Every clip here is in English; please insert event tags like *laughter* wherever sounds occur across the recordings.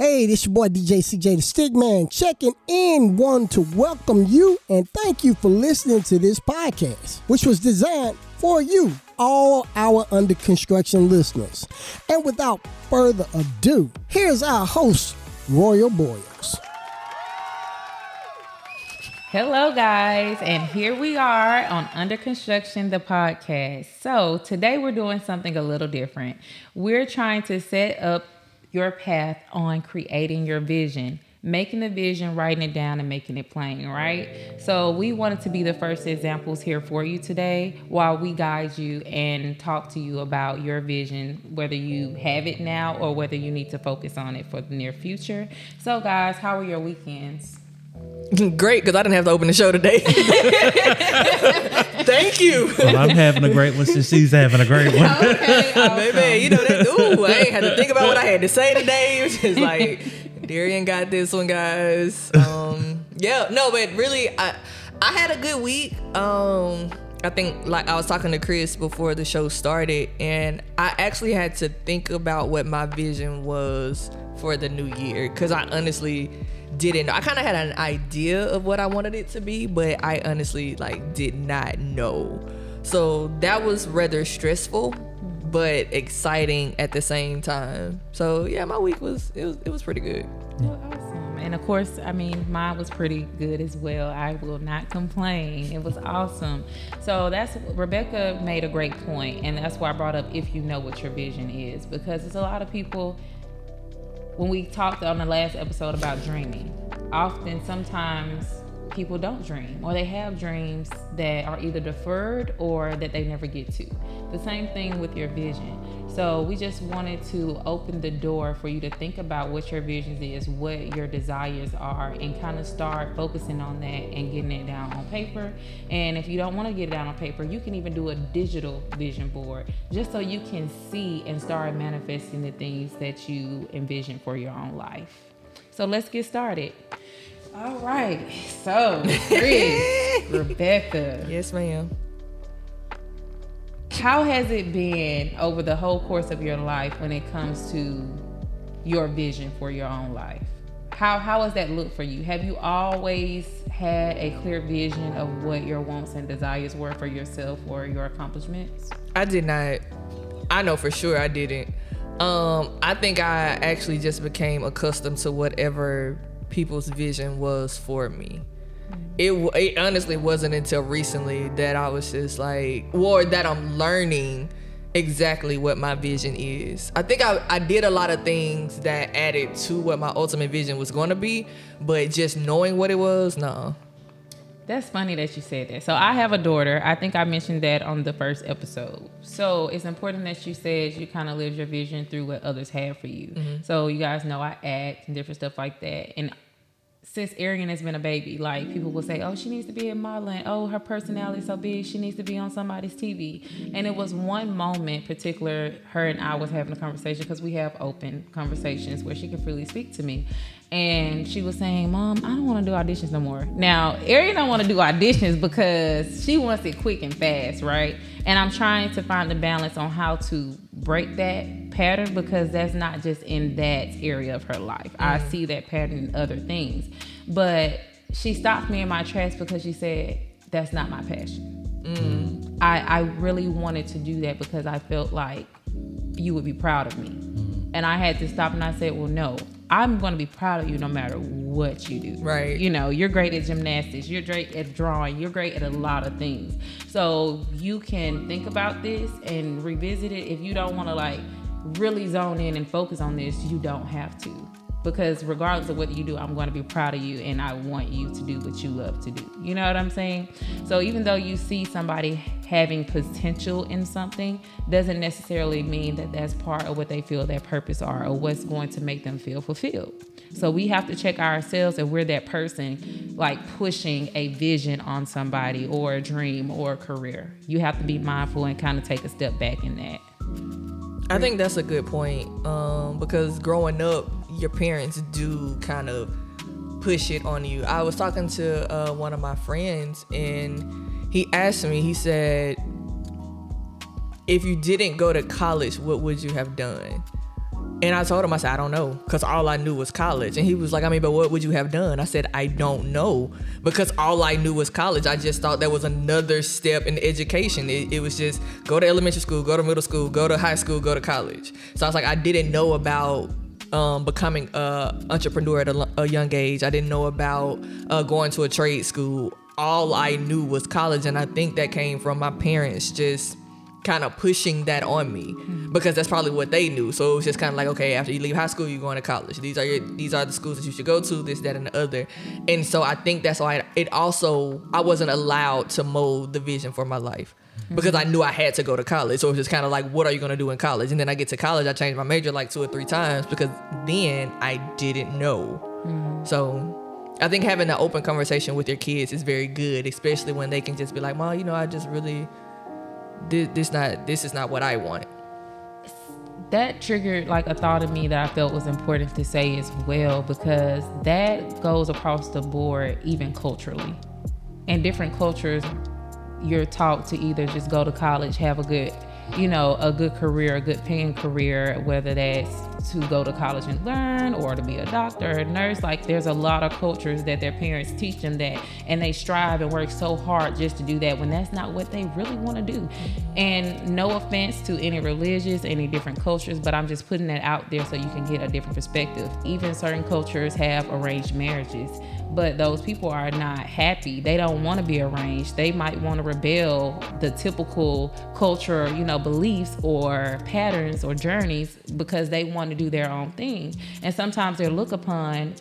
Hey, this your boy DJ CJ the Stickman checking in one to welcome you and thank you for listening to this podcast, which was designed for you, all our under construction listeners. And without further ado, here's our host, Royal Boyles. Hello, guys, and here we are on Under Construction, the podcast. So, today we're doing something a little different. We're trying to set up your path on creating your vision making the vision, writing it down, and making it plain, right? So, we wanted to be the first examples here for you today while we guide you and talk to you about your vision, whether you have it now or whether you need to focus on it for the near future. So, guys, how were your weekends? *laughs* Great, because I didn't have to open the show today. *laughs* *laughs* Thank you. Well, I'm having a great one since she's having a great one. *laughs* Okay, awesome. *laughs* Baby, you know that. Ooh, I ain't had to think about what I had to say today. *laughs* It was just like, Darian got this one, guys. Um, yeah, no, but really, I I had a good week. Um, I think like I was talking to Chris before the show started, and I actually had to think about what my vision was for the new year because I honestly didn't know. I kind of had an idea of what I wanted it to be, but I honestly like did not know. So that was rather stressful, but exciting at the same time. So yeah, my week was it was it was pretty good. Awesome. And of course, I mean, mine was pretty good as well. I will not complain. It was awesome. So that's Rebecca made a great point, and that's why I brought up if you know what your vision is, because it's a lot of people. When we talked on the last episode about dreaming, often sometimes people don't dream or they have dreams that are either deferred or that they never get to. The same thing with your vision. So we just wanted to open the door for you to think about what your vision is, what your desires are, and kind of start focusing on that and getting it down on paper. And if you don't want to get it down on paper, you can even do a digital vision board just so you can see and start manifesting the things that you envision for your own life. So let's get started. All right. So, *laughs* Chris, Rebecca, Yes, ma'am. How has it been over the whole course of your life when it comes to your vision for your own life? How how has that looked for you? Have you always had a clear vision of what your wants and desires were for yourself or your accomplishments? I did not. I know for sure I didn't. Um, I think I actually just became accustomed to whatever people's vision was for me. It, it honestly wasn't until recently that I was just like, or that I'm learning exactly what my vision is. I think I, I did a lot of things that added to what my ultimate vision was going to be, but just knowing what it was, no. That's funny that you said that. So I have a daughter. I think I mentioned that on the first episode. So it's important that you said you kind of live your vision through what others have for you. Mm-hmm. So you guys know I act and different stuff like that. And since Arian has been a baby, like people will say, "Oh, she needs to be in modeling. Oh, her personality is so big, she needs to be on somebody's TV." And it was one moment, particular, her and I was having a conversation because we have open conversations where she can freely speak to me. And she was saying, "Mom, I don't want to do auditions no more." Now, Arian don't want to do auditions because she wants it quick and fast, right? And I'm trying to find the balance on how to break that pattern because that's not just in that area of her life. I mm. see that pattern in other things. But she stopped me in my tracks because she said, That's not my passion. Mm. I, I really wanted to do that because I felt like you would be proud of me. Mm-hmm. And I had to stop and I said, Well, no, I'm going to be proud of you no matter what you do. Right. You know, you're great at gymnastics, you're great at drawing, you're great at a lot of things. So you can think about this and revisit it. If you don't want to like really zone in and focus on this, you don't have to. Because regardless of what you do, I'm going to be proud of you and I want you to do what you love to do. You know what I'm saying? So even though you see somebody having potential in something, doesn't necessarily mean that that's part of what they feel their purpose are or what's going to make them feel fulfilled. So we have to check ourselves if we're that person like pushing a vision on somebody or a dream or a career. You have to be mindful and kind of take a step back in that. I think that's a good point um, because growing up, your parents do kind of push it on you. I was talking to uh, one of my friends and he asked me, he said, if you didn't go to college, what would you have done? And I told him, I said, I don't know, because all I knew was college. And he was like, I mean, but what would you have done? I said, I don't know, because all I knew was college. I just thought that was another step in education. It, it was just go to elementary school, go to middle school, go to high school, go to college. So I was like, I didn't know about um, becoming a entrepreneur at a, a, young age. I didn't know about uh, going to a trade school. All I knew was college, and I think that came from my parents just kind of pushing that on me mm-hmm. because that's probably what they knew. So it was just kind of like, okay, after you leave high school, you're going to college. These are your these are the schools that you should go to. This, that, and the other. And so I think that's why it also I wasn't allowed to mold the vision for my life mm-hmm. because I knew I had to go to college. So it was just kind of like, what are you going to do in college? And then I get to college, I changed my major like two or three times because then I didn't know. Mm-hmm. So I think having an open conversation with your kids is very good, especially when they can just be like, "Mom, you know, I just really this, this not this is not what I want." that triggered like a thought in me that I felt was important to say as well because that goes across the board even culturally. In different cultures, you're taught to either just go to college, have a good, you know, a good career, a good paying career, whether that's to go to college and learn or to be a doctor or a nurse. Like there's a lot of cultures that their parents teach them that and they strive and work so hard just to do that when that's not what they really want to do. And no offense to any religious, any different cultures, but I'm just putting that out there so you can get a different perspective. Even certain cultures have arranged marriages but those people are not happy. They don't want to be arranged. They might want to rebel the typical culture, you know, beliefs or patterns or journeys because they want to do their own thing. And sometimes they're looked upon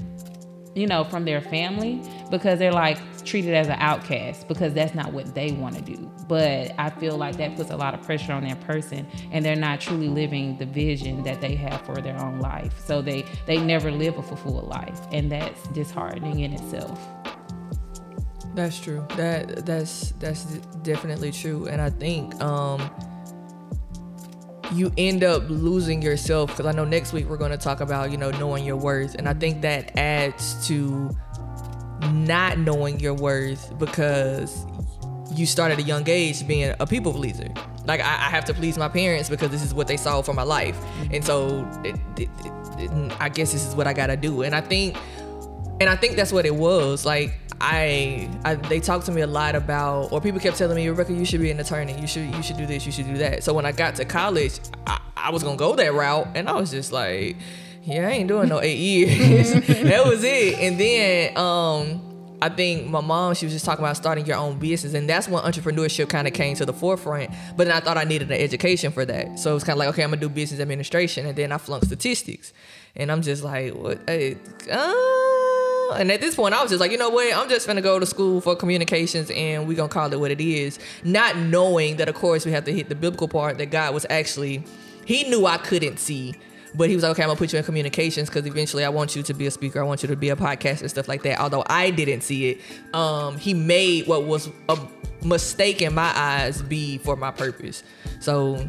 you know, from their family because they're like treated as an outcast because that's not what they want to do. But I feel like that puts a lot of pressure on that person and they're not truly living the vision that they have for their own life. So they they never live a fulfilled life and that's disheartening in itself. That's true. That that's that's definitely true and I think um you end up losing yourself because I know next week we're going to talk about you know knowing your worth and I think that adds to not knowing your worth because you start at a young age being a people pleaser. Like I, I have to please my parents because this is what they saw for my life. And so it, it, it, I guess this is what I gotta do. And I think and I think that's what it was like I, I they talked to me a lot about or people kept telling me Rebecca you should be an attorney you should you should do this you should do that so when I got to college I, I was gonna go that route and I was just like yeah I ain't doing no eight years *laughs* that was it and then um I think my mom, she was just talking about starting your own business, and that's when entrepreneurship kind of came to the forefront. But then I thought I needed an education for that, so it was kind of like, okay, I'm gonna do business administration, and then I flunked statistics, and I'm just like, what? Hey, uh, and at this point, I was just like, you know what? I'm just gonna go to school for communications, and we're gonna call it what it is. Not knowing that, of course, we have to hit the biblical part that God was actually, He knew I couldn't see, but He was like, okay, I'm gonna put you in communications because eventually I want you to be a speaker, I want you to be a podcast and stuff like that. Although I didn't see it, um, He made what was a mistake in my eyes be for my purpose. So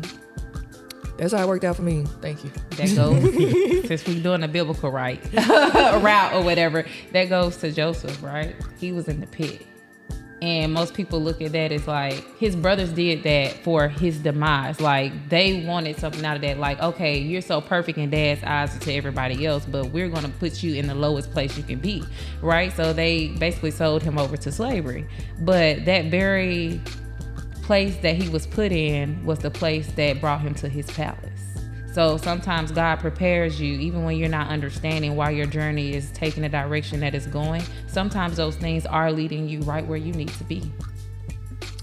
that's how it worked out for me. Thank you. That *laughs* goes since we're doing a biblical right *laughs* route or whatever. That goes to Joseph, right? He was in the pit, and most people look at that as like his brothers did that for his demise. Like they wanted something out of that. Like, okay, you're so perfect in Dad's eyes to everybody else, but we're gonna put you in the lowest place you can be, right? So they basically sold him over to slavery. But that very place that he was put in was the place that brought him to his palace. So sometimes God prepares you, even when you're not understanding why your journey is taking the direction that it's going. Sometimes those things are leading you right where you need to be.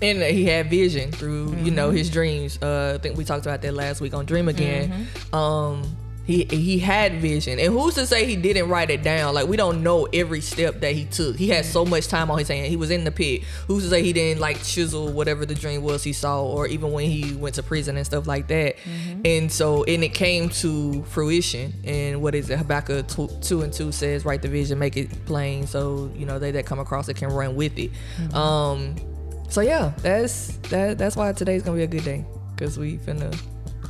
And he had vision through, mm-hmm. you know, his dreams. Uh, I think we talked about that last week on Dream Again. Mm-hmm. Um, he he had vision. And who's to say he didn't write it down? Like we don't know every step that he took. He had so much time on his hand. He was in the pit. Who's to say he didn't like chisel whatever the dream was he saw or even when he went to prison and stuff like that. Mm-hmm. and so and it came to fruition. And what is it? Habakkuk 2 and 2 says write the vision make it plain so you know they that come across it can run with it. Mm-hmm. um so yeah that's that that's why today's gonna be a good day. Because we finna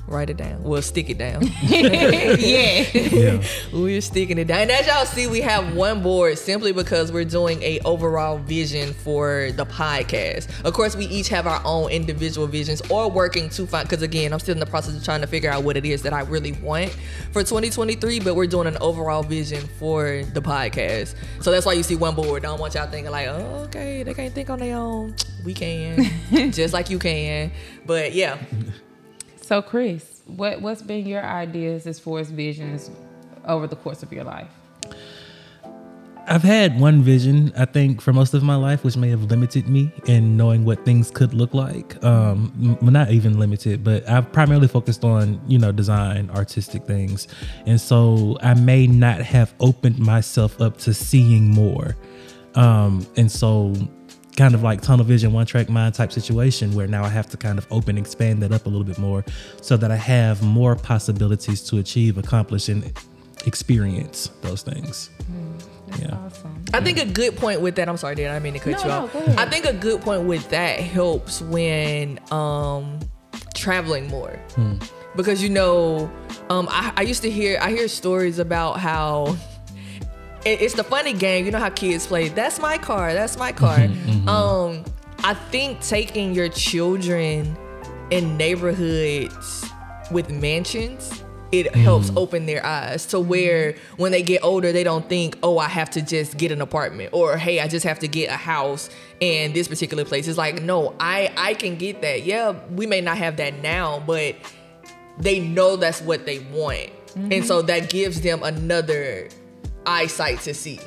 write it down. We'll stick it down. *laughs* yeah. Yeah. *laughs* we're sticking it down. And as y'all see, we have one board simply because we're doing a overall vision for the podcast. Of course, we each have our own individual visions or working to find because again, I'm still in the process of trying to figure out what it is that I really want for 2023, but we're doing an overall vision for the podcast. So that's why you see one board. Don't want y'all thinking like, oh, okay, they can't think on their own. We can. *laughs* Just like you can. But yeah. So, Chris, what what's been your ideas as far as visions over the course of your life? I've had one vision, I think, for most of my life, which may have limited me in knowing what things could look like. Um, well, not even limited, but I've primarily focused on, you know, design, artistic things. And so I may not have opened myself up to seeing more. Um, and so kind of like tunnel vision, one track mind type situation where now I have to kind of open, expand that up a little bit more so that I have more possibilities to achieve, accomplish, and experience those things. That's Yeah. awesome. I think a good point with that. I'm sorry, Dan. I didn't mean to cut No, you no, off. go ahead. I think a good point with that helps when um traveling more because you know um I, I used to hear I hear stories about how it, it's the funny game. You know how kids play. That's my car. That's my car. Mm-hmm, mm-hmm. Um, I think taking your children in neighborhoods with mansions it helps mm. open their eyes to where when they get older they don't think oh i have to just get an apartment or hey i just have to get a house in this particular place it's like no i i can get that yeah we may not have that now but they know that's what they want and so mm-hmm. that gives them another eyesight to see.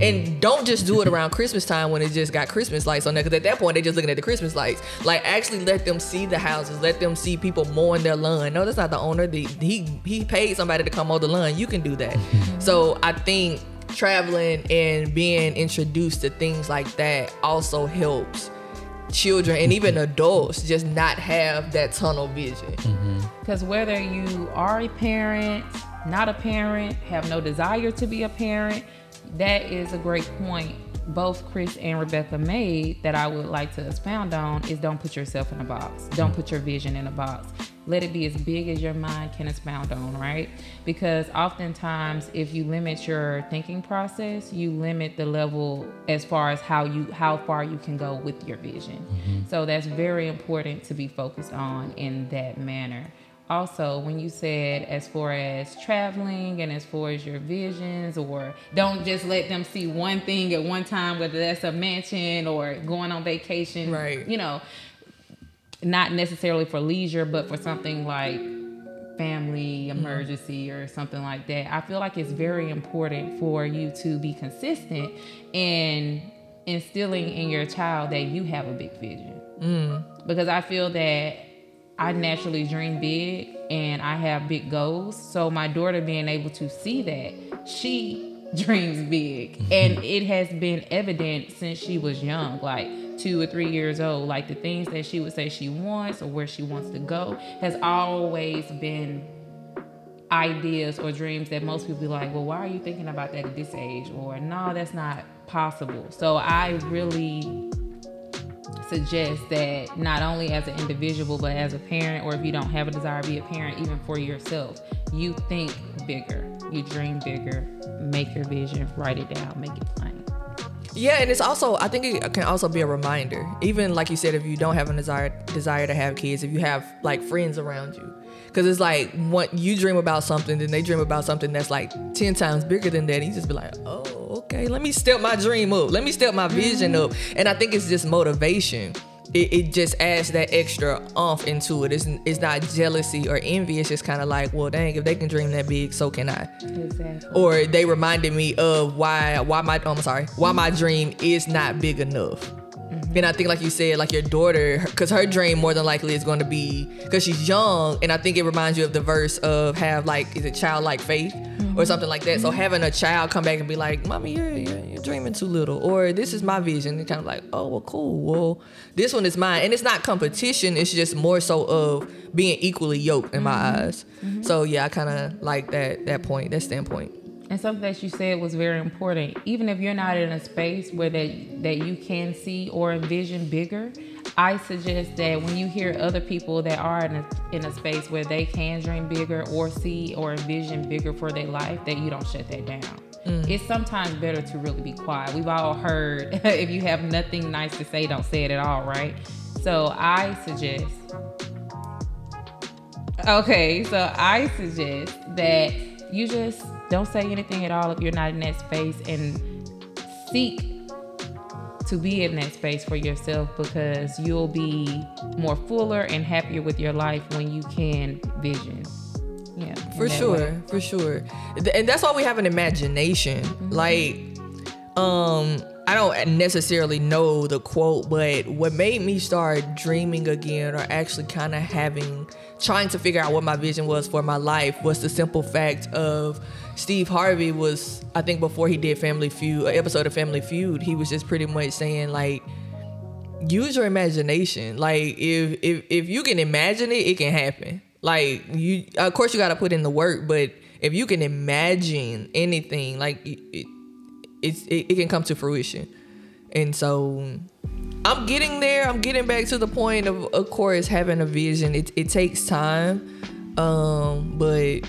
And don't just do it *laughs* around christmas time when it just got christmas lights on there because at that point they're just looking at the christmas lights. Like actually let them see the houses let them see people mowing their lawn. No that's not the owner. The, he he paid somebody to come mow the lawn. You can do that. *laughs* So i think traveling and being introduced to things like that also helps children and even *laughs* adults just not have that tunnel vision. Mm-hmm. Because whether you are a parent, not a parent, have no desire to be a parent, that is a great point both Chris and Rebecca made that I would like to expound on is don't put yourself in a box. Don't put your vision in a box. Let it be as big as your mind can expound on, right? Because oftentimes if you limit your thinking process, you limit the level as far as how you how far you can go with your vision. Mm-hmm. So that's very important to be focused on in that manner also when you said as far as traveling and as far as your visions or don't just let them see one thing at one time whether that's a mansion or going on vacation Right. you know not necessarily for leisure but for something like family mm-hmm. emergency or something like that i feel like it's very important for you to be consistent in instilling in your child that you have a big vision. Mm. Because I feel that I naturally dream big and I have big goals. So my daughter being able to see that, she *laughs* dreams big. Mm-hmm. And it has been evident since she was young, like two or three years old. Like the things that she would say she wants or where she wants to go has always been ideas or dreams that most people be like, well, why are you thinking about that at this age? Or no, that's not possible. So I really suggest that not only as an individual but as a parent or if you don't have a desire to be a parent even for yourself you think bigger you dream bigger make your vision write it down make it plain Yeah, and it's also I think it can also be a reminder. Even like you said, if you don't have a desire desire to have kids, if you have like friends around you, because it's like what you dream about something, then they dream about something that's like ten times bigger than that. And you just be like, oh, okay, let me step my dream up, let me step my vision mm-hmm. up, and I think it's just motivation. It, it just adds that extra umph into it. It's, it's not jealousy or envy. It's just kind of like, well, dang, if they can dream that big, so can I exactly or they reminded me of why why my oh, I'm sorry why my dream is not big enough. And I think, like you said, like your daughter, because her dream more than likely is going to be because she's young, and I think it reminds you of the verse of have like is it childlike faith or mm-hmm. something like that. So mm-hmm. having a child come back and be like, "Mommy, you're, you're you're dreaming too little," or "This is my vision," and kind of like, "Oh, well, cool. Well, this one is mine," and it's not competition. It's just more so of being equally yoked in my mm-hmm. eyes. So yeah, I kind of like that that point, that standpoint. And something that you said was very important even if you're not in a space where that that you can see or envision bigger I suggest that when you hear other people that are in a, in a space where they can dream bigger or see or envision bigger for their life, that you don't shut that down. Mm. It's sometimes better to really be quiet. We've all heard *laughs* if you have nothing nice to say, don't say it at all, right? So I suggest. Okay, so I suggest that you just don't say anything at all if you're not in that space and seek to be in that space for yourself because you'll be more fuller and happier with your life when you can vision. Yeah. For sure, way. for sure. And that's why we have an imagination. Mm-hmm. Like um I don't necessarily know the quote, but what made me start dreaming again or actually kind of having trying to figure out what my vision was for my life was the simple fact of Steve Harvey was, I think, before he did Family Feud, an episode of Family Feud, he was just pretty much saying like, use your imagination. Like if if if you can imagine it, it can happen. Like you, of course, you got to put in the work, but if you can imagine anything, like it, it, it can come to fruition. And so I'm getting there. I'm getting back to the point of, of course, having a vision. It, it takes time. Um, but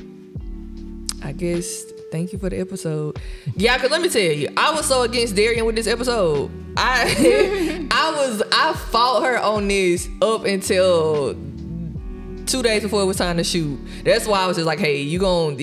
I guess thank you for the episode. Yeah, cause let me tell you, I was so against Darian with this episode. I *laughs* I was I fought her on this up until two days before it was time to shoot. That's why I was just like, hey, you gonna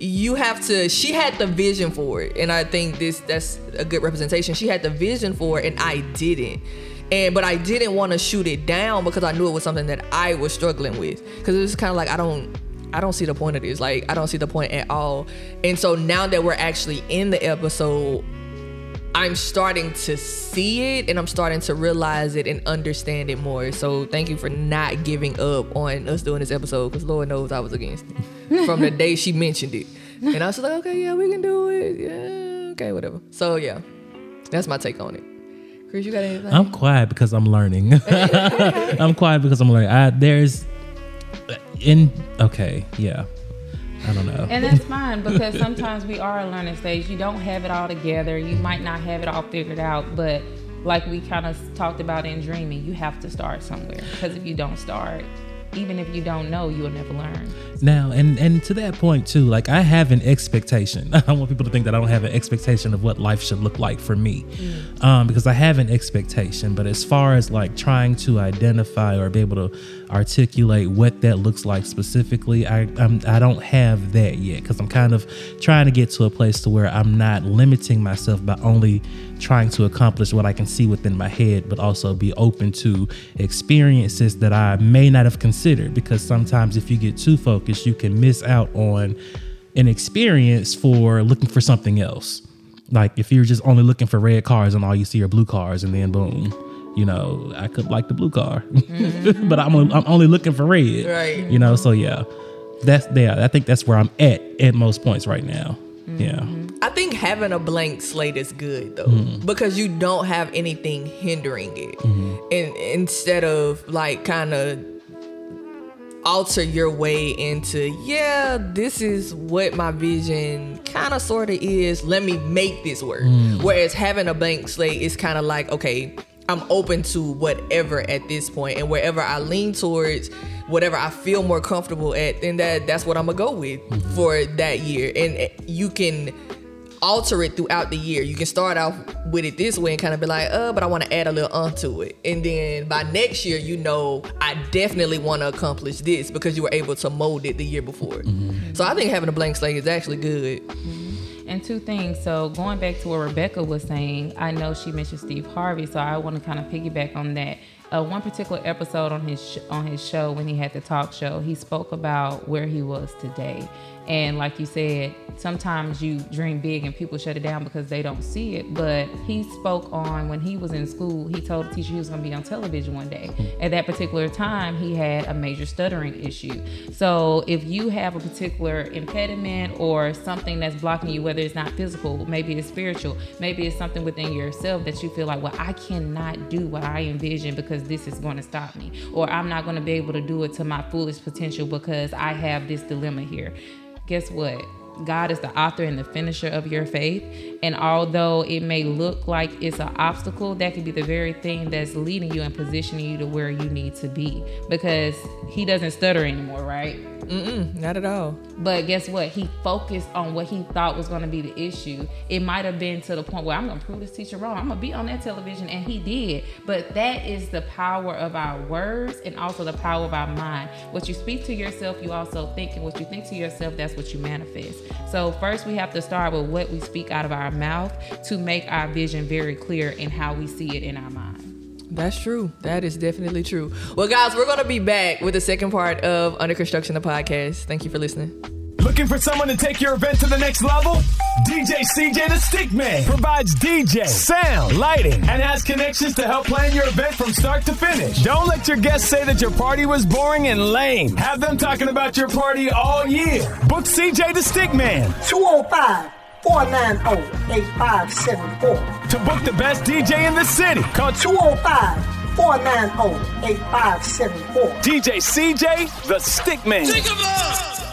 you have to she had the vision for it. And I think this that's a good representation. She had the vision for it and I didn't. And but I didn't want to shoot it down because I knew it was something that I was struggling with. Cause it was kind of like I don't I don't see the point of this. Like, I don't see the point at all. And so now that we're actually in the episode, I'm starting to see it and I'm starting to realize it and understand it more. So thank you for not giving up on us doing this episode because Lord knows I was against it from the day she mentioned it. And I was like, okay, yeah, we can do it. Yeah, okay, whatever. So yeah, that's my take on it. Chris, you got anything? I'm quiet because I'm learning. *laughs* *laughs* I'm quiet because I'm learning. I, there's in okay, yeah. I don't know. And that's fine because sometimes we are a learning stage. You don't have it all together. You might not have it all figured out, but like we kind of talked about in dreaming, you have to start somewhere because if you don't start, even if you don't know, you'll never learn. Now, and and to that point too, like I have an expectation. *laughs* I don't want people to think that I don't have an expectation of what life should look like for me, mm. Um, because I have an expectation. But as far as like trying to identify or be able to articulate what that looks like specifically, I I'm, I do not have that yet because I'm kind of trying to get to a place to where I'm not limiting myself by only trying to accomplish what I can see within my head, but also be open to experiences that I may not have considered. Because sometimes if you get too focused, you can miss out on an experience for looking for something else. Like if you're just only looking for red cars and all you see are blue cars, and then boom, you know, I could like the blue car, mm-hmm. *laughs* but I'm, I'm only looking for red. Right. You know, so yeah, that's yeah. I think that's where I'm at at most points right now. Mm-hmm. Yeah. I think having a blank slate is good though, mm-hmm. because you don't have anything hindering it, mm-hmm. and instead of like kind of alter your way into yeah this is what my vision kind of sort of is let me make this work mm. whereas having a blank slate is kind of like okay i'm open to whatever at this point and wherever i lean towards whatever i feel more comfortable at then that that's what i'm gonna go with mm-hmm. for that year and eh, you can alter it throughout the year. You can start off with it this way and kind of be like, uh, but I want to add a little onto it. And then by next year, you know, I definitely want to accomplish this because you were able to mold it the year before. Mm-hmm. So I think having a blank slate is actually good. Mm-hmm. And two things. So going back to what Rebecca was saying, I know she mentioned Steve Harvey, so I want to kind of piggyback on that. Uh, one particular episode on his sh- on his show when he had the talk show, he spoke about where he was today and like you said, sometimes you dream big and people shut it down because they don't see it. But he spoke on when he was in school, he told the teacher he was going to be on television one day. At that particular time, he had a major stuttering issue. So if you have a particular impediment or something that's blocking you, whether it's not physical, maybe it's spiritual, maybe it's something within yourself that you feel like, well, I cannot do what I envision because this is going to stop me, or I'm not going to be able to do it to my fullest potential because I have this dilemma here guess what? God is the author and the finisher of your faith. And although it may look like it's an obstacle, that could be the very thing that's leading you and positioning you to where you need to be because He doesn't stutter anymore, right? Mm-mm, not at all. But guess what? He focused on what he thought was going to be the issue. It might have been to the point where I'm going to prove this teacher wrong. I'm going to be on that television, and he did. But that is the power of our words and also the power of our mind. What you speak to yourself, you also think, and what you think to yourself, that's what you manifest. So first, we have to start with what we speak out of our mouth to make our vision very clear and how we see it in our mind. That's true. That is definitely true. Well, guys, we're going to be back with the second part of Under Construction, the podcast. Thank you for listening. Looking for someone to take your event to the next level? DJ CJ the Stickman provides DJ, sound, lighting, and has connections to help plan your event from start to finish. Don't let your guests say that your party was boring and lame. Have them talking about your party all year. Book CJ the Stickman 205 490 8574. to book the best DJ in the city. Call 205 490 8574. DJ CJ the Stickman.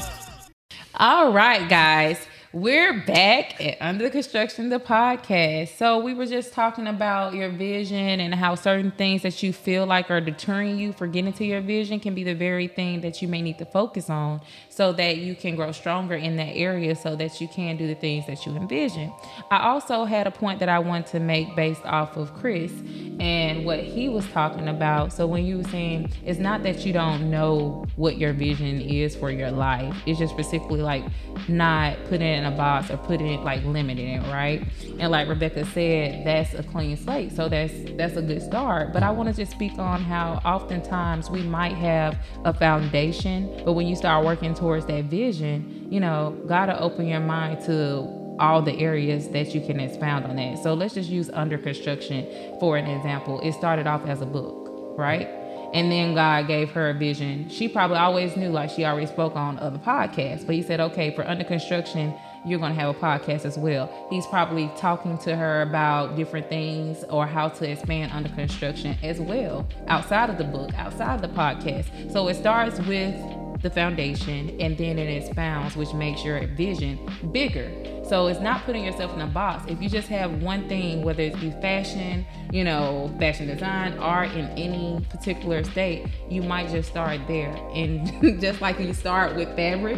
All right, guys. We're back at Under Construction, the podcast. So, we were just talking about your vision and how certain things that you feel like are deterring you for getting to your vision can be the very thing that you may need to focus on so that you can grow stronger in that area so that you can do the things that you envision. I also had a point that I want to make based off of Chris and what he was talking about. So, when you were saying it's not that you don't know what your vision is for your life, it's just specifically like not putting in a box or putting it like limiting it, right? And like Rebecca said, that's a clean slate. So that's that's a good start. But I want to just speak on how oftentimes we might have a foundation, but when you start working towards that vision, you know, gotta open your mind to all the areas that you can expound on that. So let's just use under construction for an example. It started off as a book, right? And then God gave her a vision. She probably always knew, like she already spoke on other podcasts, but He said, okay, for under construction, you're going to have a podcast as well. He's probably talking to her about different things or how to expand under construction as well, outside of the book, outside of the podcast. So it starts with the foundation and then it expounds, which makes your vision bigger. So it's not putting yourself in a box. If you just have one thing, whether it be fashion, you know, fashion design, art in any particular state, you might just start there. And *laughs* just like you start with fabric,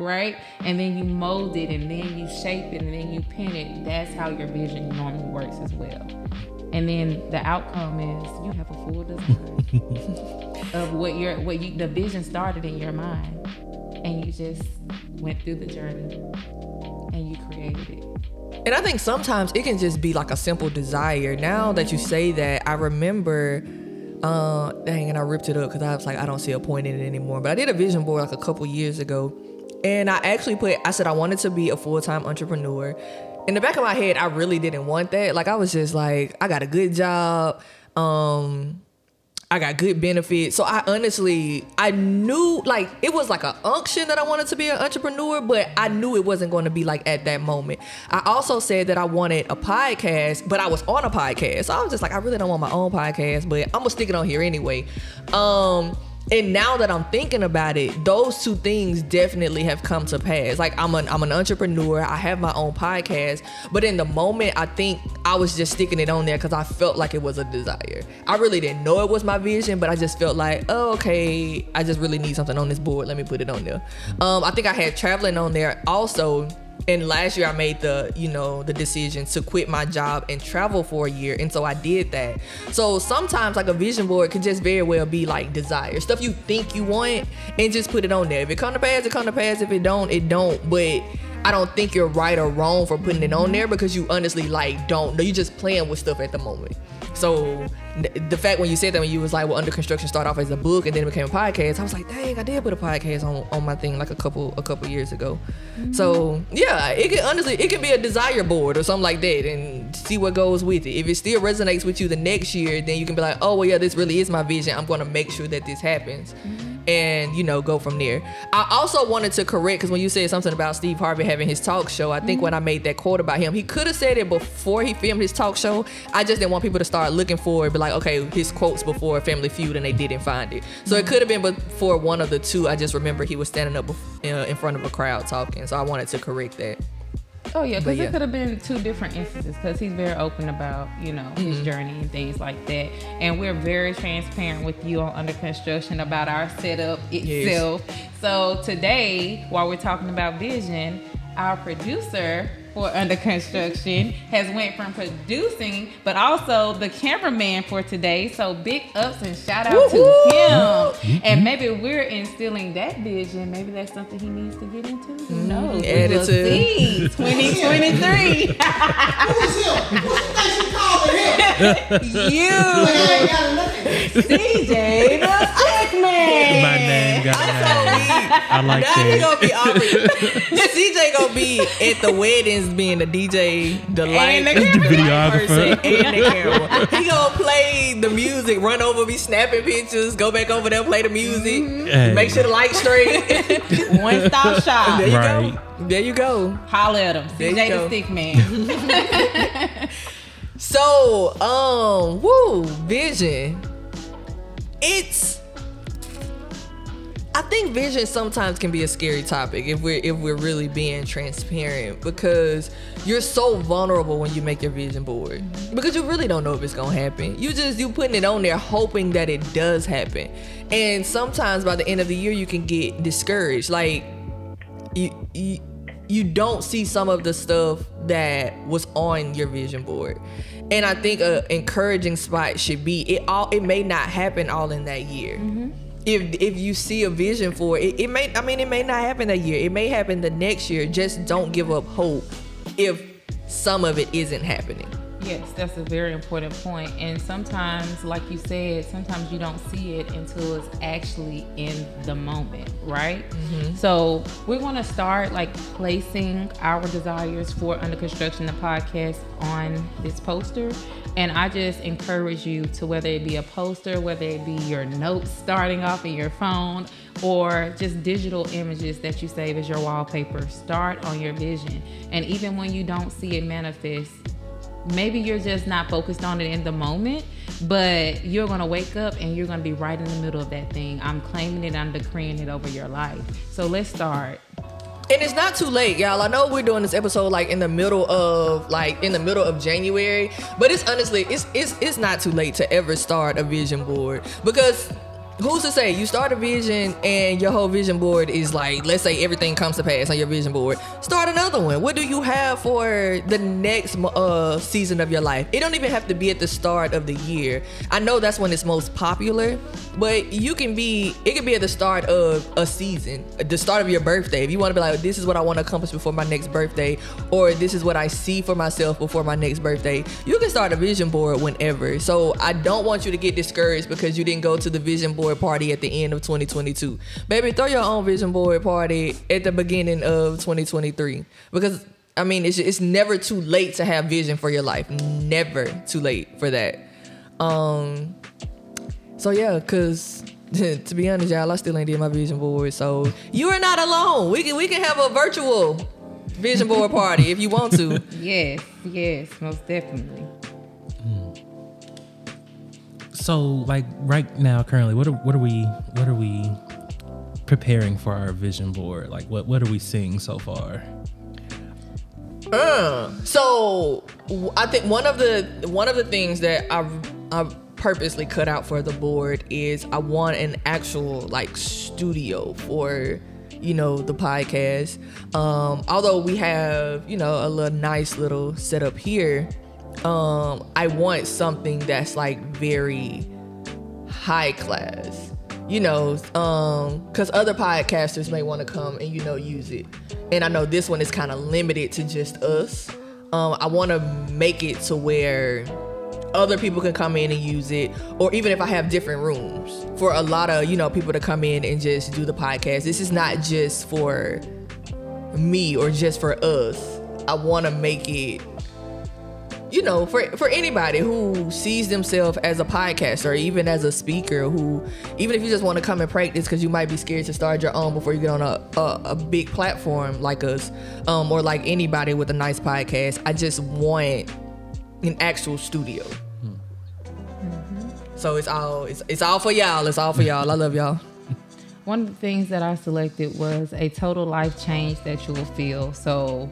right? And then you mold it and then you shape it and then you pin it. That's how your vision normally works as well. And then the outcome is you have a full design of what your what you the vision started in your mind and you just went through the journey and you created it. And I think sometimes it can just be like a simple desire. Now that you say that, I remember, uh, dang, and I ripped it up because I was like, I don't see a point in it anymore. But I did a vision board like a couple years ago, and I actually put, I said I wanted to be a full time entrepreneur. In the back of my head, I really didn't want that. Like I was just like, I got a good job. Um, I got good benefits. So I honestly, I knew like it was like an unction that I wanted to be an entrepreneur, but I knew it wasn't going to be like at that moment. I also said that I wanted a podcast, but I was on a podcast. So I was just like, I really don't want my own podcast, but I'm gonna stick it on here anyway. Um, and now that I'm thinking about it, those two things definitely have come to pass. Like I'm an I'm an entrepreneur. I have my own podcast, but in the moment, I think I was just sticking it on there because I felt like it was a desire. I really didn't know it was my vision, but I just felt like, oh, okay, I just really need something on this board. Let me put it on there. Um, I think I had traveling on there also and last year I made the you know the decision to quit my job and travel for a year and so I did that. So sometimes like a vision board could just very well be like desire stuff you think you want and just put it on there. If it come to pass it come to pass. If it don't it don't. But I don't think you're right or wrong for putting it on there because you honestly like don't know. You just playing with stuff at the moment so the fact when you said that when you was like well under construction started off as a book and then it became a podcast i was like dang i did put a podcast on, on my thing like a couple a couple years ago. So mm-hmm. yeah it can honestly it can be a desire board or something like that and see what goes with it. If it still resonates with you the next year then you can be like oh well yeah this really is my vision. I'm going to make sure that this happens mm-hmm. And you know go from there. I also wanted to correct because when you said something about Steve Harvey having his talk show, I think when I made that quote about him, he could have said it before he filmed his talk show. I just didn't want people to start looking for it, but like okay, his quotes before Family Feud, and they didn't find it. So it could have been before one of the two. I just remember he was standing up uh, in front of a crowd talking, so I wanted to correct that. Oh yeah, because yeah. it could have been two different instances. Because he's very open about you know his Mm-hmm. journey and things like that, and we're very transparent with you on under construction about our setup itself. So today, while we're talking about vision, our producer for under construction has went from producing, but also the cameraman for today. So big ups and shout out to him. Mm-hmm. And maybe we're instilling that vision. Maybe that's something he needs to get into. Who mm-hmm. knows? Add it will see. *laughs* 2023. Who's *laughs* him? Who's the thing she calling him? you. CJ the Stick Man. My name got I *laughs* like Now he that. gonna be Aubrey. *laughs* CJ gonna be at the weddings being the DJ, the light, And the. Videographer. person, and the camera. He gonna play the music, run over, be snapping pictures, go back over there, play the music, Hey. make sure the lights straight. *laughs* One stop shop. there you Right. go. There you go. Holla at him. There CJ the Stick Man. So, um, woo, vision. It's I think vision sometimes can be a scary topic if we're if we're really being transparent because you're so vulnerable when you make your vision board because you really don't know if it's gonna happen. You just you putting it on there hoping that it does happen, and sometimes by the end of the year you can get discouraged. Like you you you don't see some of the stuff that was on your vision board and i think a encouraging spot should be it all it may not happen all in that year mm-hmm. If if you see a vision for it it may i mean it may not happen that year. It may happen the next year. Just don't give up hope if some of it isn't happening Yes, that's a very important point. And sometimes, like you said, sometimes you don't see it until it's actually in the moment, right? Mm-hmm. So we're going to start like placing our desires for Under Construction, the podcast, on this poster. And I just encourage you to whether it be a poster, whether it be your notes starting off in your phone, or just digital images that you save as your wallpaper, start on your vision. And even when you don't see it manifest, maybe you're just not focused on it in the moment, but you're gonna wake up and you're gonna be right in the middle of that thing. I'm claiming it, I'm decreeing it over your life. So let's start. And it's not too late, y'all. I know we're doing this episode like in the middle of like in the middle of January, but it's honestly it's it's it's not too late to ever start a vision board because who's to say? You start a vision and your whole vision board is like let's say everything comes to pass on your vision board. Start another one. What do you have for the next uh season of your life? It don't even have to be at the start of the year. I know that's when it's most popular but you can be it can be at the start of a season the start of your birthday. If you want to be like this is what i want to accomplish before my next birthday or this is what i see for myself before my next birthday you can start a vision board whenever. So i don't want you to get discouraged because you didn't go to the vision board party at the end of 2022 baby throw your own vision board party at the beginning of 2023 because i mean it's, it's never too late to have vision for your life never too late for that um so yeah, cause *laughs* to be honest, y'all, I still ain't did my vision board. So you are not alone. We can we can have a virtual vision board party if you want to. *laughs* Yes, yes, most definitely. So, like right now, currently, what are what are we what are we preparing for our vision board? Like, what what are we seeing so far? Uh, so i think one of the one of the things that I I purposely cut out for the board is I want an actual like studio for you know the podcast. Um, although we have you know a little nice little setup here, um, I want something that's like very high class you know um because other podcasters may want to come and you know use it. And i know this one is kind of limited to just us. Um i want to make it to where other people can come in and use it or even if i have different rooms. For a lot of you know people to come in and just do the podcast. This is not just for me or just for us. I want to make it you know, for for anybody who sees themselves as a podcaster or even as a speaker, who even if you just want to come and practice because you might be scared to start your own before you get on a a, a big platform like us, um, or like anybody with a nice podcast. I just want an actual studio. So it's all it's, it's all for y'all. It's all for y'all. I love y'all. One of the things that I selected was a total life change that you will feel. So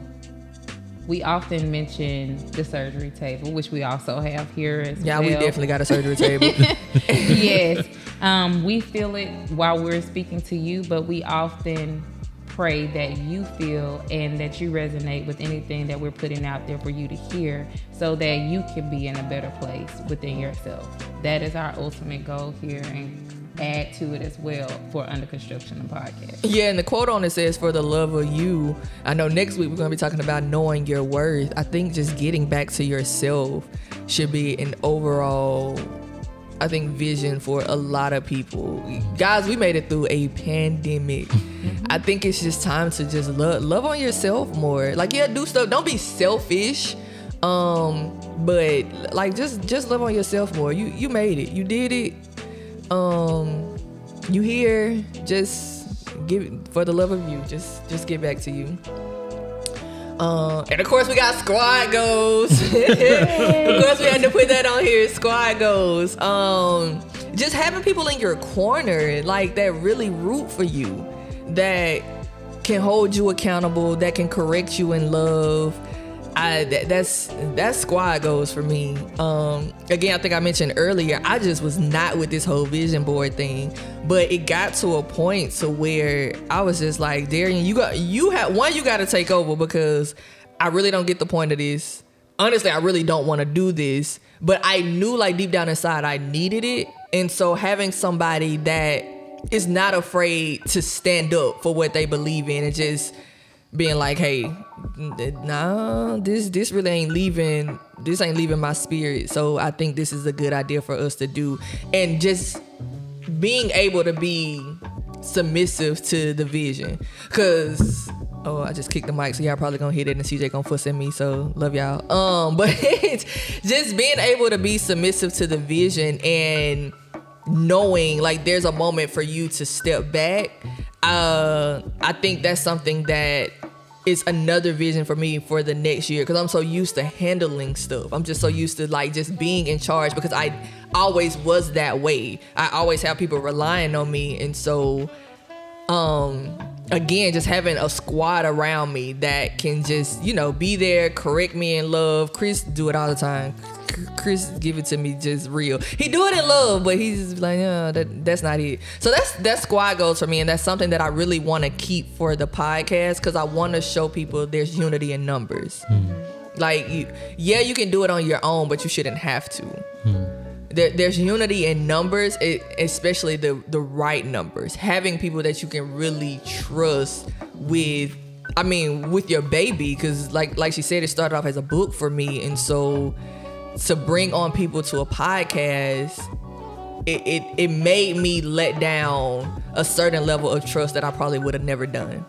we often mention the surgery table, which we also have here as Yeah, well. Yeah, we definitely got a surgery table. *laughs* yes. Um, we feel it while we're speaking to you, but we often pray that you feel and that you resonate with anything that we're putting out there for you to hear so that you can be in a better place within yourself. That is our ultimate goal here and add to it as well for Under Construction the podcast. Yeah, and the quote on it says, "For the love of you." I know next week we're gonna be talking about knowing your worth. I think just getting back to yourself should be an overall, I think, vision for a lot of people. Guys, we made it through a pandemic. I think it's just time to just love love on yourself more. Like, yeah, do stuff. Don't be selfish. Um, but like just just love on yourself more. You you made it. You did it um you here just give for the love of you just just get back to you. Uh, and of course we got squad goals. *laughs* Of course we had to put that on here squad goals. Um just having people in your corner like that really root for you that can hold you accountable that can correct you in love I that, that's that's squad goals for me. Um, again, I think I mentioned earlier, I just was not with this whole vision board thing, but it got to a point to where I was just like, Darian, you got you have one, you got to take over because I really don't get the point of this. Honestly, I really don't want to do this, but I knew like deep down inside I needed it, and so having somebody that is not afraid to stand up for what they believe in and just being like, hey, nah, this this really ain't leaving. This ain't leaving my spirit. So I think this is a good idea for us to do, and just being able to be submissive to the vision, cause. Oh, I just kicked the mic, so y'all probably gonna hit it, and CJ gonna fuss at me. So love y'all. *laughs* Um, but *laughs* just being able to be submissive to the vision and knowing like there's a moment for you to step back uh i think that's something that is another vision for me for the next year because i'm so used to handling stuff. I'm just so used to like just being in charge because i always was that way. I always have people relying on me and so um again just having a squad around me that can just you know be there correct me in love. Chris do it all the time. Chris give it to me just real. He do it in love but he's just like yeah that, that's not it. So that's that's squad goals for me and that's something that i really want to keep for the podcast because i want to show people there's unity in numbers. Hmm. Like yeah you can do it on your own but you shouldn't have to hmm. There, there's unity in numbers, especially the the right numbers. Having people that you can really trust with. I mean, with your baby, because like like she said, it started off as a book for me, and so to bring on people to a podcast, it it, it made me let down a certain level of trust that I probably would have never done.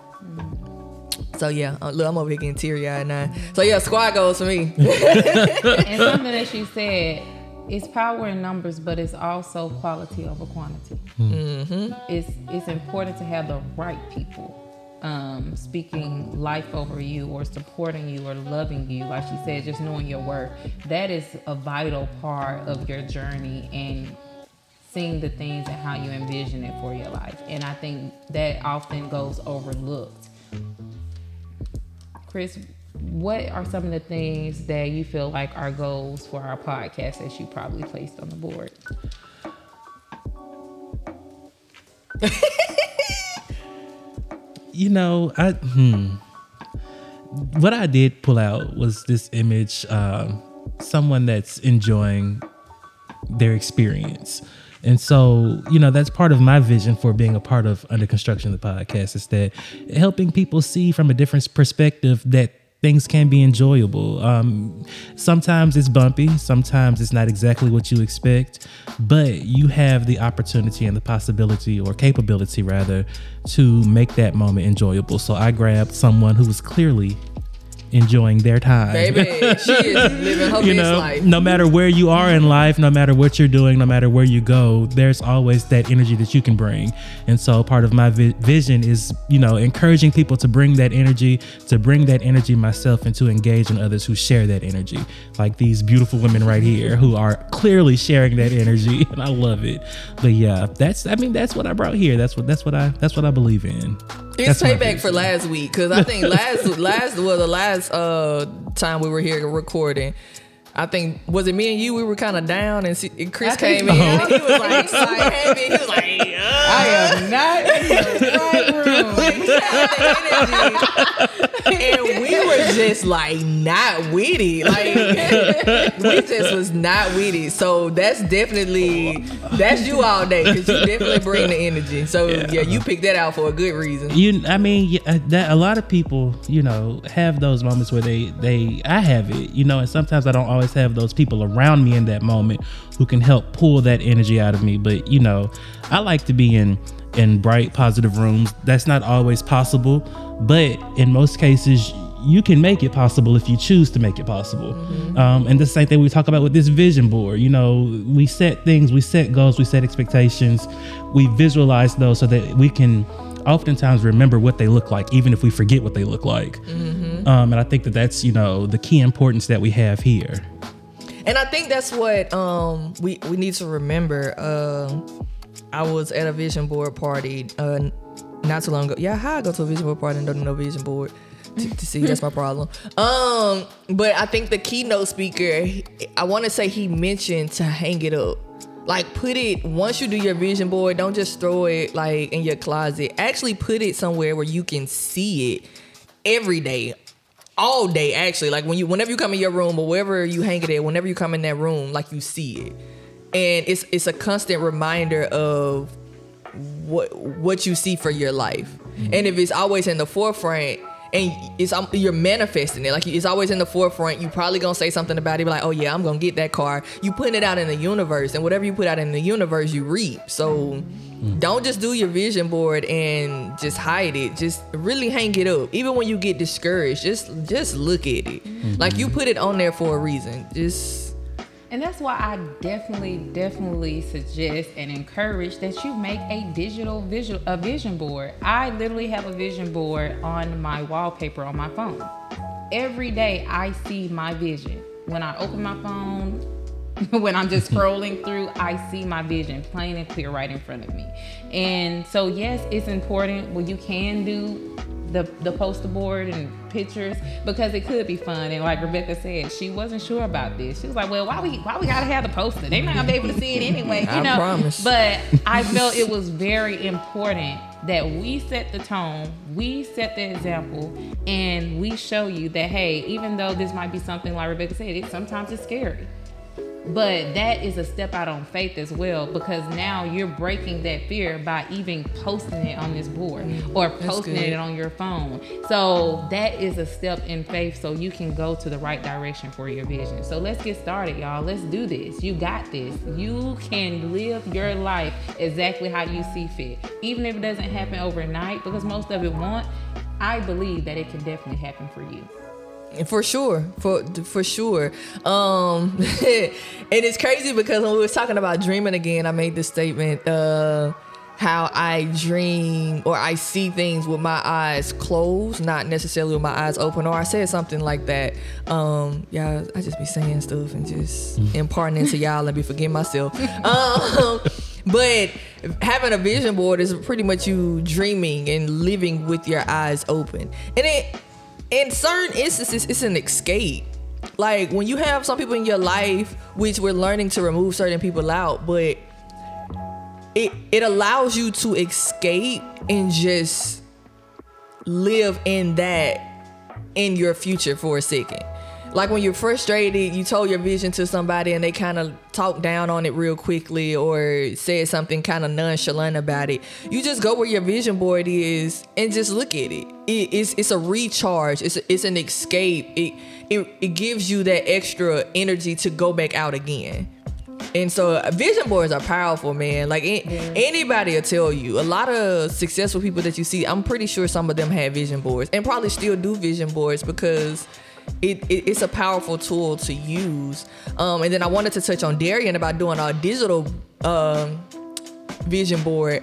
So yeah, uh, look, I'm over here getting teary eyed now. So yeah, squad goes for me. and something that she said it's power in numbers, but it's also quality over quantity. Mm-hmm. It's it's important to have the right people um, speaking life over you, or supporting you, or loving you. Like she said, just knowing your worth. That is a vital part of your journey and seeing the things and how you envision it for your life. And I think that often goes overlooked. Chris, what are some of the things that you feel like are goals for our podcast that you probably placed on the board? you know, I hmm. What I did pull out was this image, um, someone that's enjoying their experience. And so, you know, that's part of my vision for being a part of Under Construction, the podcast, is that helping people see from a different perspective that things can be enjoyable. Um, sometimes it's bumpy, sometimes it's not exactly what you expect, but you have the opportunity and the possibility or capability rather to make that moment enjoyable. So I grabbed someone who was clearly enjoying their time. Baby, she is *laughs* living her you best know, life. no matter where you are in life, no matter what you're doing, no matter where you go, there's always that energy that you can bring. And so part of my vi- vision is, you know, encouraging people to bring that energy, to bring that energy myself and to engage in others who share that energy. Like these beautiful women right here who are clearly sharing that energy *laughs* and I love it. But yeah, that's I mean that's what I brought here. That's what that's what I that's what I believe in. It's That's payback for last week because I think last *laughs* last well the last uh time we were here recording. I think was it me and you? We were kind of down, and, see, and Chris came in. he was like, *laughs* so happy. He was like, I am not *laughs* in the right room. And we were just like not witty. Like we just was not witty. So that's definitely that's you all day because you definitely bring the energy. So yeah. you picked that out for a good reason. you i mean yeah, uh, that a lot of people you know have those moments where they they i have it you know and sometimes i don't always have those people around me in that moment who can help pull that energy out of me but you know i like to be in in bright positive rooms that's not always possible but in most cases you can make it possible if you choose to make it possible. Um, and the same thing we talk about with this vision board. You know, we set things, we set goals, we set expectations, we visualize those so that we can oftentimes remember what they look like, even if we forget what they look like. Um, and I think that that's, you know, the key importance that we have here. And I think that's what um we we need to remember. Um, I was at a vision board party uh not too long ago. Yeah, how I go to a vision board party and don't know vision board. To, to see that's my problem. *laughs* Um, but I think the keynote speaker, I want to say he mentioned to hang it up. Like put it once you do your vision board, don't just throw it like in your closet. Actually put it somewhere where you can see it every day, all day actually. Like when you whenever you come in your room or wherever you hang it at, whenever you come in that room, like you see it. And it's it's a constant reminder of what what you see for your life. Mm-hmm. And if it's always in the forefront and it's um, you're manifesting it. Like it's always in the forefront you're probably gonna say something about it be like oh yeah i'm gonna get that car. You putting it out in the universe and whatever you put out in the universe you reap. So mm-hmm. don't just do your vision board and just hide it. Just really hang it up. Even when you get discouraged just just look at it. Mm-hmm. Like you put it on there for a reason. Just And that's why I definitely, definitely suggest and encourage that you make a digital visual a vision board. I literally have a vision board on my wallpaper on my phone. Every day I see my vision. When I open my phone, *laughs* when I'm just *laughs* scrolling through, I see my vision plain and clear right in front of me. And so yes, it's important when you can do the the poster board and pictures because it could be fun. And like Rebecca said, she wasn't sure about this. She was like, "Well, why we why we gotta have the poster? They're not gonna be able to see it anyway." *laughs* You I know. promise. But I felt it was very important that we set the tone, we set the example, and we show you that hey, even though this might be something like Rebecca said, it sometimes it's scary. But that is a step out on faith as well because now you're breaking that fear by even posting it on this board mm, or posting it on your phone. So that is a step in faith so you can go to the right direction for your vision. So let's get started, y'all. Let's do this. You got this. You can live your life exactly how you see fit. Even if it doesn't happen overnight, because most of it won't, I believe that it can definitely happen for you. For sure, for for sure. Um, *laughs* and it's crazy because when we was talking about dreaming again, I made this statement. Uh, how I dream or I see things with my eyes closed, not necessarily with my eyes open. Or I said something like that. Um, yeah, I just be saying stuff and just imparting into *laughs* y'all and be forgetting myself. Um, *laughs* but having a vision board is pretty much you dreaming and living with your eyes open, and it in certain instances, it's an escape. Like when you have some people in your life, which we're learning to remove certain people out, but it it allows you to escape and just live in that in your future for a second. Like when you're frustrated, you told your vision to somebody and they kind of talked down on it real quickly or said something kind of nonchalant about it. You just go where your vision board is and just look at it. it it's it's a recharge. It's a, it's an escape. It, it it gives you that extra energy to go back out again. And so uh, vision boards are powerful, man. Like a- anybody will tell you. A lot of successful people that you see, I'm pretty sure some of them had vision boards and probably still do vision boards because it, it, it's a powerful tool to use. Um, and then I wanted to touch on Darian about doing our digital um, vision board.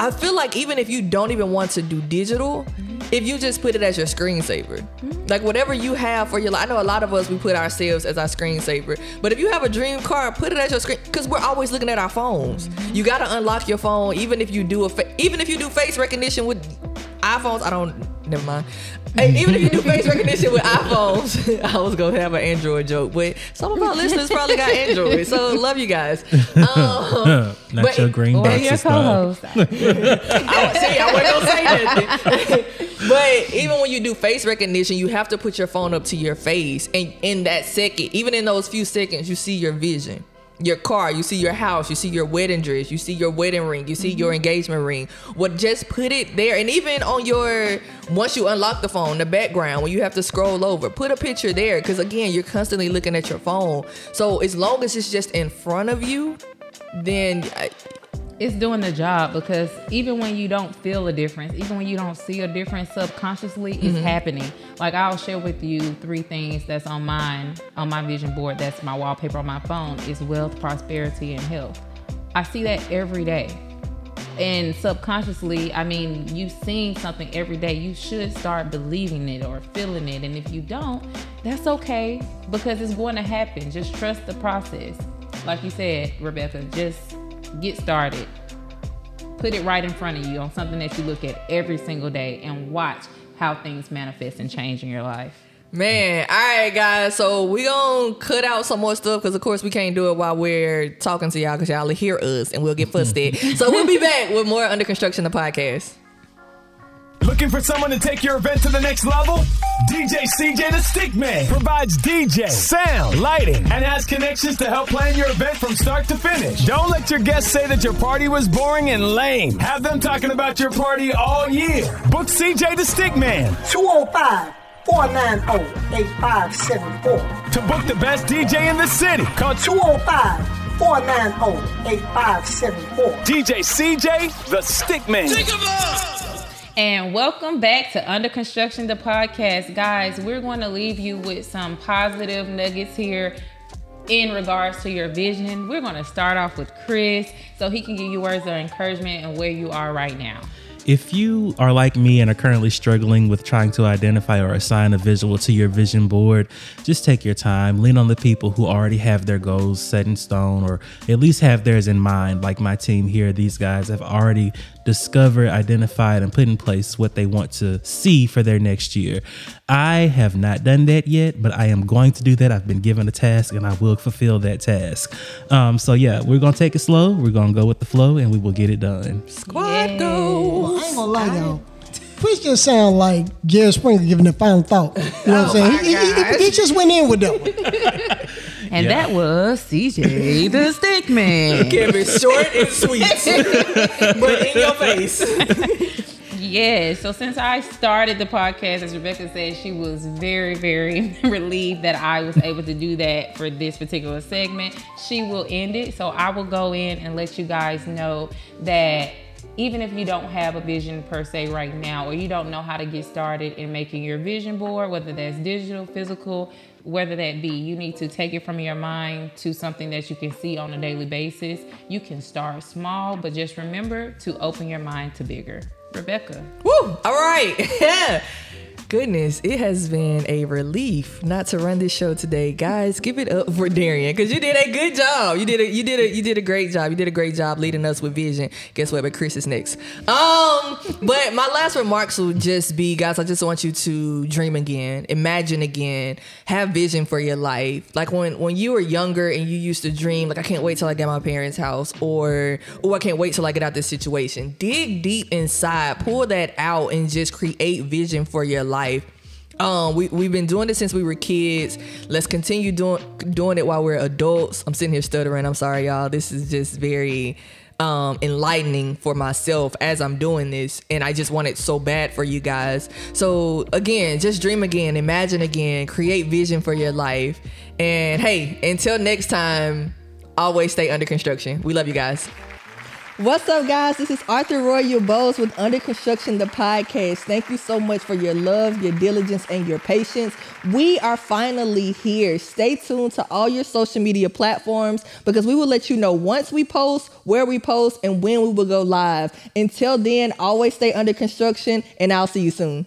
I feel like even if you don't even want to do digital, if you just put it as your screensaver, like whatever you have for your life. I know a lot of us we put ourselves as our screensaver, but if you have a dream car, put it as your screen because we're always looking at our phones. You got to unlock your phone, even if you do a fa- even if you do face recognition with iPhones. I don't. Never mind. Hey, even if you do face recognition with iPhones, *laughs* I was gonna have an Android joke, but some of our listeners probably got Android, so love you guys. *laughs* Um, Not but- your green box your is stuff. co-host. *laughs* I, I wasn't gonna say nothing. but even when you do face recognition, you have to put your phone up to your face, and in that second, even in those few seconds, you see your vision. Your car, you see your house, you see your wedding dress, you see your wedding ring, you see your engagement ring. What just put it there, and even on your once you unlock the phone, the background when you have to scroll over, put a picture there because again, you're constantly looking at your phone. So as long as it's just in front of you, then uh, it's doing the job because even when you don't feel a difference, even when you don't see a difference subconsciously, it's mm-hmm. happening. Like I'll share with you three things that's on mine, on my vision board, that's my wallpaper on my phone, is wealth, prosperity, and health. I see that every day. And subconsciously, I mean, you've seen something every day, you should start believing it or feeling it. And if you don't, that's okay because it's going to happen. Just trust the process. Like you said, Rebecca, just get started. Put it right in front of you on something that you look at every single day and watch how things manifest and change in your life. Man, all right, guys. So we gonna cut out some more stuff because, of course, we can't do it while we're talking to y'all because y'all will hear us and we'll get fussed at. so we'll be *laughs* back with more under construction the podcast. Looking for someone to take your event to the next level? DJ CJ the Stickman provides DJ, sound, lighting, and has connections to help plan your event from start to finish. Don't let your guests say that your party was boring and lame. Have them talking about your party all year. Book CJ the Stickman 205 490 8574. to book the best DJ in the city. Call 205 490 8574. DJ CJ the Stickman. And welcome back to Under Construction, the podcast. Guys, we're going to leave you with some positive nuggets here in regards to your vision. We're going to start off with Chris so he can give you words of encouragement and where you are right now. If you are like me and are currently struggling with trying to identify or assign a visual to your vision board, just take your time. Lean on the people who already have their goals set in stone or at least have theirs in mind. Like my team here, these guys have already discovered, identified, and put in place what they want to see for their next year. I have not done that yet, but I am going to do that. I've been given a task and I will fulfill that task. Um, so, yeah, we're going to take it slow. We're going to go with the flow and we will get it done. Squad go. I ain't gonna lie, y'all. Chris just sound like Jerry Springer giving the final thought. You know what I'm saying? He, he- he- he just went in with that one. *laughs* And that was CJ the Stickman. Kept it short and sweet, *laughs* but in your face. Yeah, so since I started the podcast, as Rebecca said, she was very, very *laughs* relieved that I was able to do that for this particular segment. She will end it, so I will go in and let you guys know that even if you don't have a vision per se right now, or you don't know how to get started in making your vision board, whether that's digital, physical, whether that be, you need to take it from your mind to something that you can see on a daily basis. You can start small, but just remember to open your mind to bigger. Rebecca. Woo! All right. *laughs* Goodness, it has been a relief not to run this show today, guys. Give it up for Darian because you did a good job. You did a you did a you did a great job. You did a great job leading us with vision. Guess what? But Chris is next. Um, but my last remarks will just be, guys. I just want you to dream again, imagine again, have vision for your life. Like when when you were younger and you used to dream, like I can't wait till I get my parents' house, or oh I can't wait till I get out this situation. Dig deep inside, pull that out, and just create vision for your life. Um, we we've been doing this since we were kids. Let's continue doing doing it while we're adults. I'm sitting here stuttering. I'm sorry, y'all. This is just very um enlightening for myself as I'm doing this and I just want it so bad for you guys. So again, just dream again, imagine again, create vision for your life. And hey, until next time, always stay under construction. We love you guys. What's up, guys? This is Arthur Royal Bowles with Under Construction, the podcast. Thank you so much for your love, your diligence, and your patience. We are finally here. Stay tuned to all your social media platforms because we will let you know once we post, where we post, and when we will go live. Until then, always stay under construction, and I'll see you soon.